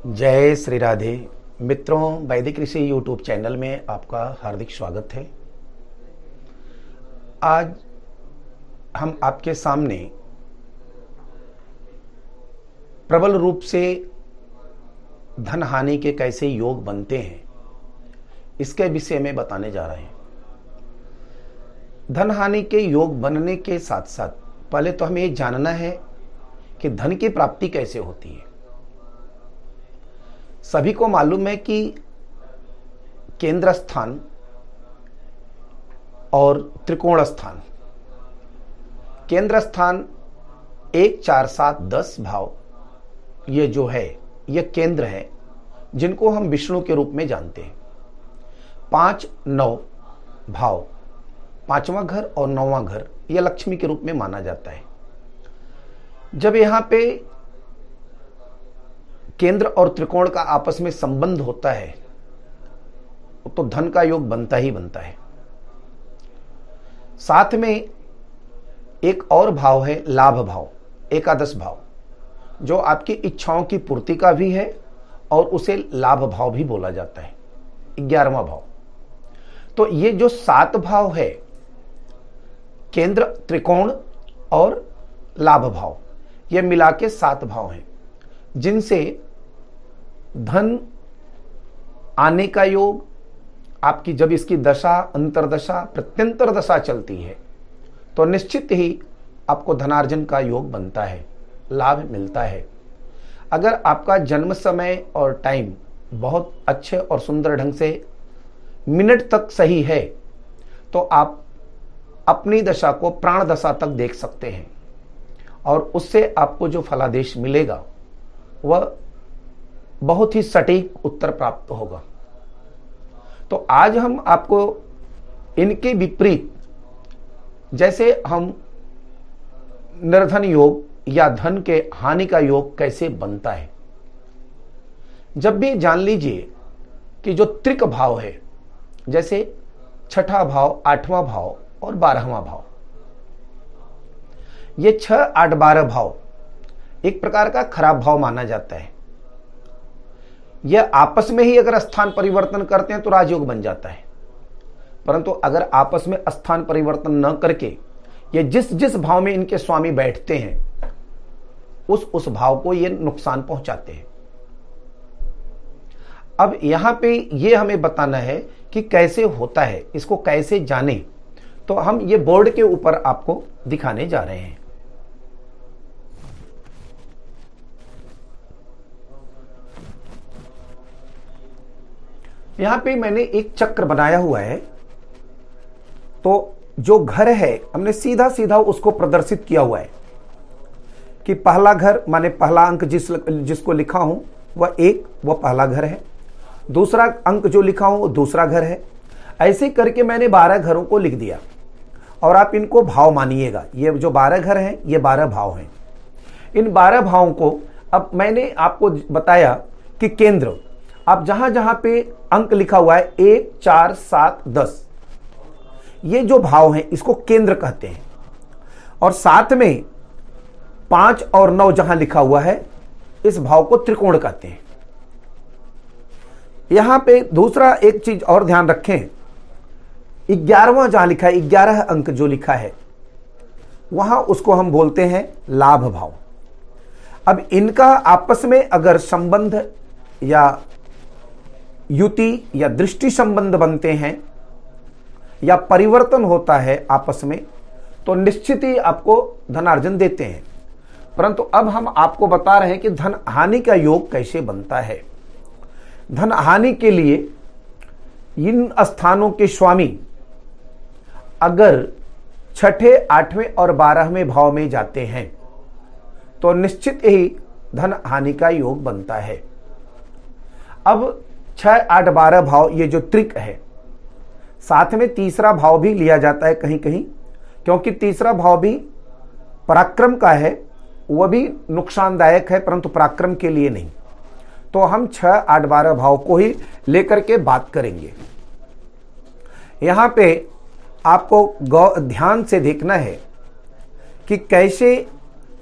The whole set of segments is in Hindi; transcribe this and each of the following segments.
जय श्री राधे। मित्रों, वैदिक ऋषि यूट्यूब चैनल में आपका हार्दिक स्वागत है। आज हम आपके सामने प्रबल रूप से धन हानि के कैसे योग बनते हैं, इसके विषय में बताने जा रहे हैं। धन हानि के योग बनने के साथ साथ पहले तो हमें ये जानना है कि धन की प्राप्ति कैसे होती है। सभी को मालूम है कि केंद्र स्थान और त्रिकोण स्थान केंद्र स्थान एक चार सात दस भाव, ये जो है, ये केंद्र है, जिनको हम विष्णु के रूप में जानते हैं। पाँच नौ भाव, पांचवा घर और नौवां घर यह लक्ष्मी के रूप में माना जाता है। जब यहाँ पे केंद्र और त्रिकोण का आपस में संबंध होता है तो धन का योग बनता ही बनता है। साथ में एक और भाव है, लाभ भाव, एकादश भाव, जो आपकी इच्छाओं की पूर्ति का भी है और उसे लाभ भाव भी बोला जाता है, ग्यारहवा भाव। तो ये जो सात भाव है, केंद्र, त्रिकोण और लाभ भाव, ये मिला के सात भाव हैं, जिनसे धन आने का योग, आपकी जब इसकी दशा, अंतरदशा, प्रत्यंतर दशा चलती है तो निश्चित ही आपको धनार्जन का योग बनता है, लाभ मिलता है। अगर आपका जन्म समय और टाइम बहुत अच्छे और सुंदर ढंग से मिनट तक सही है तो आप अपनी दशा को प्राण दशा तक देख सकते हैं और उससे आपको जो फलादेश मिलेगा, वह बहुत ही सटीक उत्तर प्राप्त होगा। तो आज हम आपको इनके विपरीत, जैसे हम निर्धन योग या धन के हानि का योग कैसे बनता है। जब भी जान लीजिए कि जो त्रिक भाव है, जैसे छठा भाव, आठवां भाव और बारहवां भाव, ये छह आठ बारह भाव एक प्रकार का खराब भाव माना जाता है। यह आपस में ही अगर स्थान परिवर्तन करते हैं तो राजयोग बन जाता है। परंतु अगर आपस में स्थान परिवर्तन न करके, ये जिस जिस भाव में इनके स्वामी बैठते हैं, उस उस भाव को ये नुकसान पहुंचाते हैं। अब यहाँ पे ये हमें बताना है कि कैसे होता है, इसको कैसे जाने तो हम ये बोर्ड के ऊपर आपको दिखाने जा रहे हैं। यहाँ पे मैंने एक चक्र बनाया हुआ है। तो जो घर है, हमने सीधा सीधा उसको प्रदर्शित किया हुआ है। कि पहला घर, माने पहला अंक जिस, जिसको लिखा हूँ, वह एक, वह पहला घर है। दूसरा अंक जो लिखा हूँ, वो दूसरा घर है। ऐसे करके मैंने बारह घरों को लिख दिया। और आप इनको भाव मानिएगा। ये जो बारह घर हैं, ये बारह भाव हैं। इन बारह भावों को अब मैंने आपको बताया कि केंद्र आप जहाँ जहाँ पे अंक लिखा हुआ है, एक, चार, सात, दस। ये जो भाव है, इसको केंद्र कहते हैं। और साथ में पाँच और नौ जहाँ लिखा हुआ है, इस भाव को त्रिकोण कहते हैं। यहाँ पे दूसरा एक चीज़ और ध्यान रखें। ग्यारहवा जहाँ लिखा है, ग्यारह अंक जो लिखा है, वहाँ उसको हम बोलते हैं लाभ भाव। अब इनका आपस में अगर संबंध या युति या दृष्टि संबंध बनते हैं या परिवर्तन होता है आपस में तो निश्चित ही आपको धनार्जन देते हैं। परंतु अब हम आपको बता रहे हैं कि धन हानि का योग कैसे बनता है। धन हानि के लिए इन स्थानों के स्वामी अगर छठे, आठवें और बारहवें भाव में जाते हैं तो निश्चित ही धन हानि का योग बनता है। अब छह आठ बारह भाव, ये जो त्रिक है। साथ में तीसरा भाव भी लिया जाता है कहीं कहीं क्योंकि तीसरा भाव भी पराक्रम का है वह भी नुकसानदायक है, परंतु पराक्रम के लिए नहीं। तो हम छह आठ बारह भाव को ही लेकर के बात करेंगे। यहाँ पे आपको गौ ध्यान से देखना है कि कैसे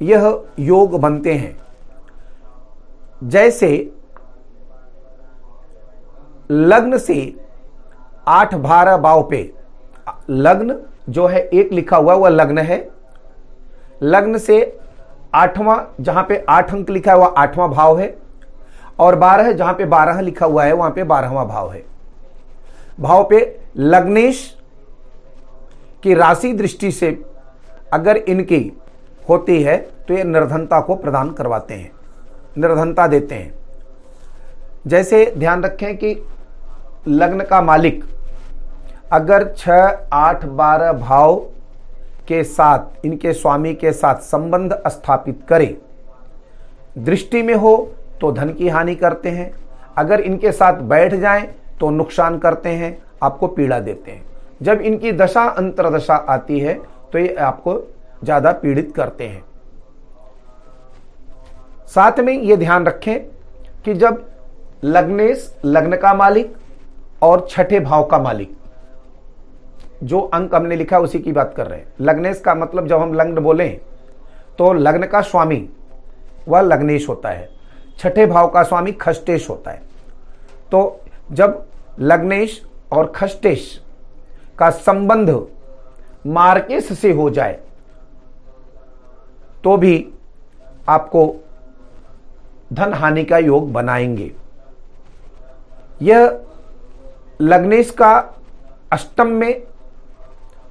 यह योग बनते हैं। जैसे लग्न से आठ बारह भाव पे। लग्न जो है, एक लिखा हुआ वह लग्न है। लग्न से आठवां, जहाँ पे आठ अंक लिखा है वह आठवां भाव है। और बारह, जहाँ पे बारह लिखा हुआ है, वहाँ पे बारहवां भाव है। भाव पे लग्नेश की राशि दृष्टि से अगर इनकी होती है तो ये निर्धनता को प्रदान करवाते हैं, निर्धनता देते हैं। जैसे ध्यान रखें कि लग्न का मालिक, अगर छ आठ, बारह भाव के साथ, इनके स्वामी के साथ संबंध स्थापित करे, दृष्टि में हो तो धन की हानि करते हैं। अगर इनके साथ बैठ जाएँ तो नुकसान करते हैं, आपको पीड़ा देते हैं। जब इनकी दशा अंतरदशा आती है तो ये आपको ज़्यादा पीड़ित करते हैं। साथ में ये ध्यान रखें कि जब लग्नेश, लग्न का मालिक और छठे भाव का मालिक। जो अंक हमने लिखा उसी की बात कर रहे हैं। लग्नेश का मतलब जब हम लग्न बोलें तो लग्न का स्वामी, वह लग्नेश होता है। छठे भाव का स्वामी खष्टेश होता है। तो जब लग्नेश और खष्टेश का संबंध मार्केश से हो जाए तो भी आपको धन हानि का योग बनाएँगे। यह लग्नेश का अष्टम में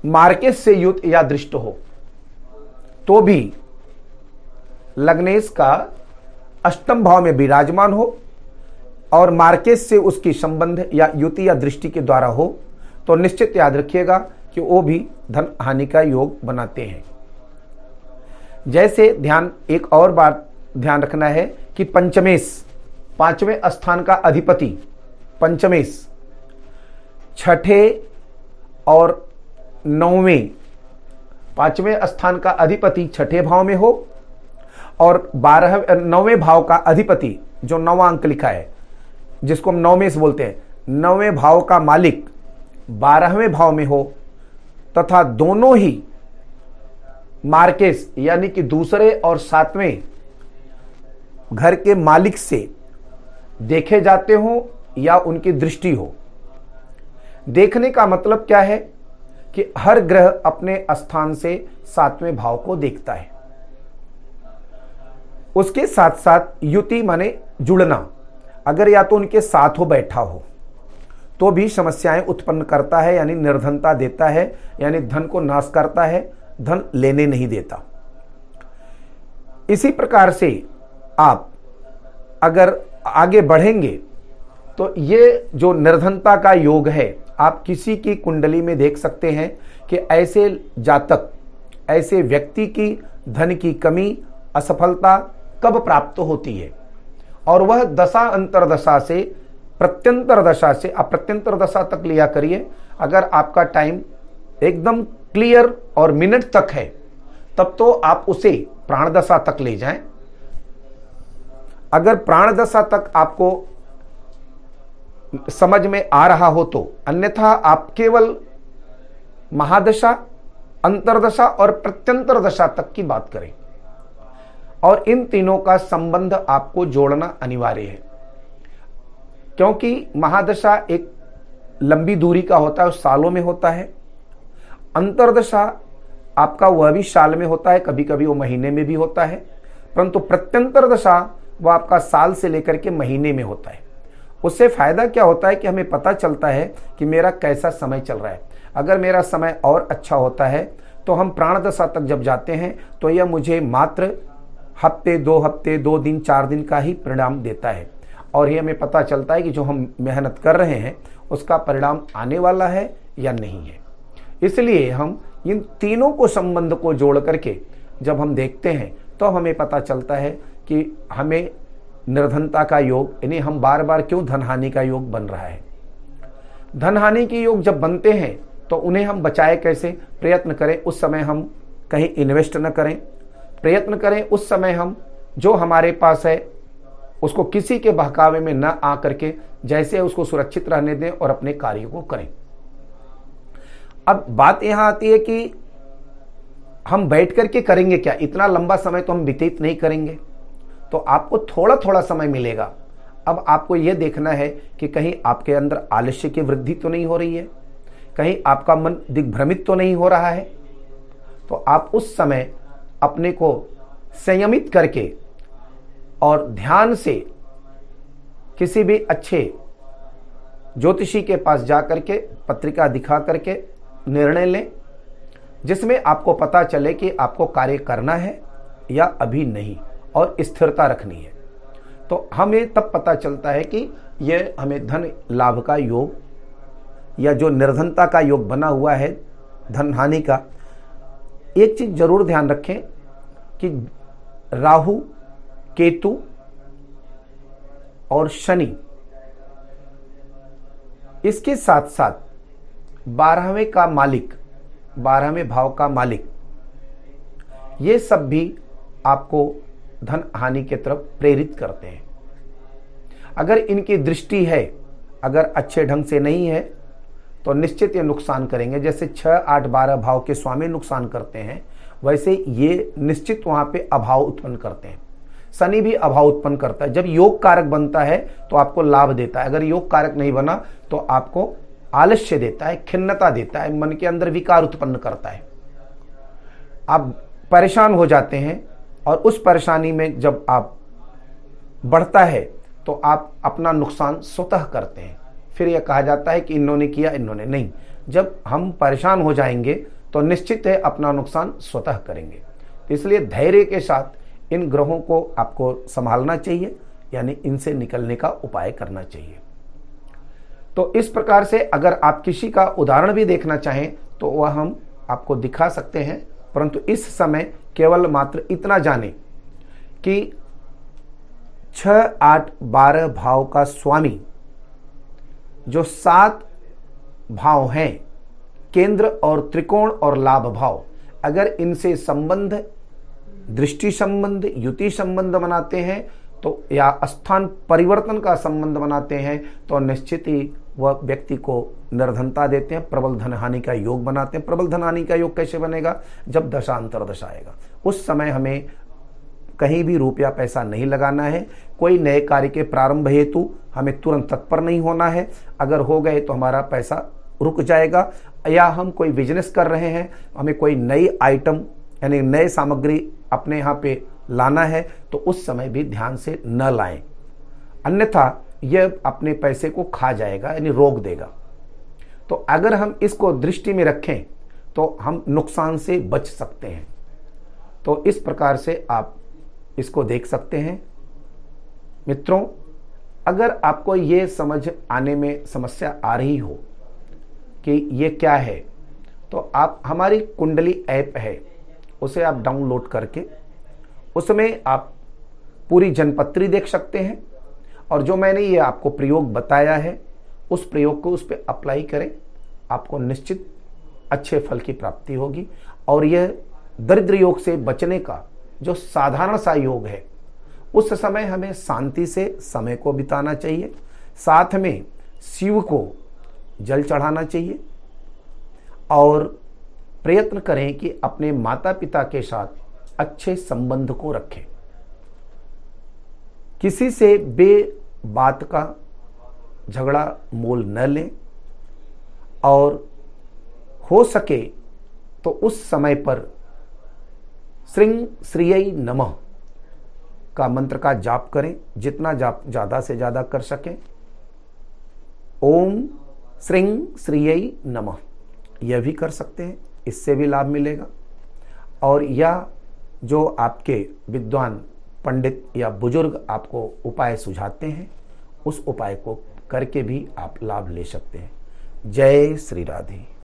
मार्केश से युत या दृष्ट हो तो भी लग्नेश का अष्टम भाव में विराजमान हो और मार्केश से उसकी संबंध या युति या दृष्टि के द्वारा हो तो निश्चित याद रखिएगा कि वो भी धन हानि का योग बनाते हैं। जैसे ध्यान, एक और बात ध्यान रखना है कि पंचमेश, पाँचवें स्थान का अधिपति, पंचमेश छठे और नौवें, पाँचवें स्थान का अधिपति छठे भाव में हो और बारह नौवें भाव का अधिपति जो नवा अंक लिखा है, जिसको हम नौवें से बोलते हैं, नौवें भाव का मालिक बारहवें भाव में हो तथा दोनों ही मार्केस, यानी कि दूसरे और सातवें घर के मालिक से देखे जाते हो या उनकी दृष्टि हो। देखने का मतलब क्या है? कि हर ग्रह अपने स्थान से सातवें भाव को देखता है। उसके साथ साथ युति माने जुड़ना। अगर या तो उनके साथ हो, बैठा हो तो भी समस्याएँ उत्पन्न करता है, यानी निर्धनता देता है, यानी धन को नाश करता है, धन लेने नहीं देता। इसी प्रकार से आप अगर आगे बढ़ेंगे तो ये जो निर्धनता का योग है आप किसी की कुंडली में देख सकते हैं कि ऐसे जातक, ऐसे व्यक्ति की धन की कमी, असफलता कब प्राप्त होती है? और वह दशा अंतर दशा से, प्रत्यंतर दशा से आप प्रत्यंतर दशा तक लिया करिए। अगर आपका टाइम एकदम क्लियर और मिनट तक है, तब तो आप उसे प्राण दशा तक ले जाएँ। अगर प्राण दशा तक आपको समझ में आ रहा हो तो। अन्यथा आप केवल महादशा, अंतरदशा और प्रत्यंतर दशा तक की बात करें। और इन तीनों का संबंध आपको जोड़ना अनिवार्य है। क्योंकि महादशा एक लंबी दूरी का होता है सालों में होता है। अंतरदशा आपका वह भी साल में होता है कभी कभी वो महीने में भी होता है। परंतु प्रत्यंतर दशा वह आपका साल से लेकर के महीने में होता है। उससे फ़ायदा क्या होता है कि हमें पता चलता है कि मेरा कैसा समय चल रहा है। अगर मेरा समय और अच्छा होता है तो हम प्राण दशा तक जब जाते हैं तो यह मुझे मात्र हफ़्ते, दो हफ़्ते, दो दिन, चार दिन का ही परिणाम देता है। और ये हमें पता चलता है कि जो हम मेहनत कर रहे हैं, उसका परिणाम आने वाला है या नहीं है। इसलिए हम इन तीनों को संबंध को जोड़ करके जब हम देखते हैं तो हमें पता चलता है कि हमें निर्धनता का योग यानी हम बार बार क्यों धनहानि का योग बन रहा है? धनहानि के योग जब बनते हैं तो उन्हें हम बचाए कैसे? प्रयत्न करें, उस समय हम कहीं इन्वेस्ट न करें। प्रयत्न करें, उस समय हम जो हमारे पास है, उसको किसी के बहकावे में न आ करके जैसे उसको सुरक्षित रहने दें और अपने कार्य को करें। अब बात यहाँ आती है कि हम बैठ करके करेंगे क्या? इतना लंबा समय तो हम व्यतीत नहीं करेंगे। तो आपको थोड़ा थोड़ा समय मिलेगा। अब आपको यह देखना है कि कहीं आपके अंदर आलस्य की वृद्धि तो नहीं हो रही है, कहीं आपका मन दिग्भ्रमित तो नहीं हो रहा है। तो आप उस समय अपने को संयमित करके और ध्यान से किसी भी अच्छे ज्योतिषी के पास जा करके पत्रिका दिखा करके निर्णय लें, जिसमें आपको पता चले कि आपको कार्य करना है या अभी नहीं। और स्थिरता रखनी है। तो हमें तब पता चलता है कि यह हमें धन लाभ का योग या जो निर्धनता का योग बना हुआ है, धन हानि का, एक चीज़ ज़रूर ध्यान रखें कि राहु, केतु और शनि इसके साथ साथ बारहवें का मालिक, बारहवें भाव का मालिक, ये सब भी आपको धन हानि के तरफ़ प्रेरित करते हैं। अगर इनकी दृष्टि है, अगर अच्छे ढंग से नहीं है तो निश्चित ये नुकसान करेंगे। जैसे छह, आठ, बारह भाव के स्वामी नुकसान करते हैं, वैसे ये निश्चित वहाँ पे अभाव उत्पन्न करते हैं। शनि भी अभाव उत्पन्न करता है। जब योग कारक बनता है तो आपको लाभ देता है। अगर योग कारक नहीं बना तो आपको आलस्य देता है, खिन्नता देता है, मन के अंदर विकार उत्पन्न करता है। आप परेशान हो जाते हैं और उस परेशानी में जब आप बढ़ता है तो आप अपना नुकसान स्वतः करते हैं। फिर यह कहा जाता है कि इन्होंने किया, इन्होंने नहीं। जब हम परेशान हो जाएँगे तो निश्चित है अपना नुकसान स्वतः करेंगे। इसलिए धैर्य के साथ इन ग्रहों को आपको संभालना चाहिए, यानी इनसे निकलने का उपाय करना चाहिए। तो इस प्रकार से अगर आप किसी का उदाहरण भी देखना चाहें तो वह हम आपको दिखा सकते हैं। परंतु इस समय केवल मात्र इतना जाने कि छ आठ बारह भाव का स्वामी, जो सात भाव हैं, केंद्र और त्रिकोण और लाभ भाव, अगर इनसे संबंध, दृष्टि संबंध, युति संबंध बनाते हैं तो या स्थान परिवर्तन का संबंध बनाते हैं तो निश्चित ही वह व्यक्ति को निर्धनता देते हैं, प्रबल धन हानि का योग बनाते हैं। प्रबल धन हानि का योग कैसे बनेगा? जब दशांतर दशा आएगा। उस समय हमें कहीं भी रुपया पैसा नहीं लगाना है। कोई नए कार्य के प्रारंभ हेतु हमें तुरंत तत्पर नहीं होना है। अगर हो गए तो हमारा पैसा रुक जाएगा। या हम कोई बिज़नेस कर रहे हैं, हमें कोई नई आइटम यानी नए सामग्री अपने यहाँ पे लाना है तो उस समय भी ध्यान से न लाएँ। अन्यथा यह अपने पैसे को खा जाएगा, यानी रोक देगा। तो अगर हम इसको दृष्टि में रखें तो हम नुकसान से बच सकते हैं। तो इस प्रकार से आप इसको देख सकते हैं। मित्रों, अगर आपको ये समझ आने में समस्या आ रही हो कि ये क्या है तो आप, हमारी कुंडली ऐप है, उसे आप डाउनलोड करके, उसमें आप पूरी जनपत्री देख सकते हैं। और जो मैंने ये आपको प्रयोग बताया है, उस प्रयोग को उस पर अप्लाई करें, आपको निश्चित अच्छे फल की प्राप्ति होगी। और यह दरिद्र योग से बचने का जो साधारण सा योग है, उस समय हमें शांति से समय को बिताना चाहिए। साथ में शिव को जल चढ़ाना चाहिए और प्रयत्न करें कि अपने माता पिता के साथ अच्छे संबंध को रखें। किसी से बे बात का झगड़ा मोल न लें और हो सके तो उस समय पर श्रृंग श्रीय नमः का मंत्र का जाप करें, जितना जाप ज़्यादा से ज़्यादा कर सकें। ओम श्रृंग श्रीय नमः। यह भी कर सकते हैं, इससे भी लाभ मिलेगा। और यह जो आपके विद्वान पंडित या बुज़ुर्ग आपको उपाय सुझाते हैं, उस उपाय को करके भी आप लाभ ले सकते हैं। जय श्री राधे।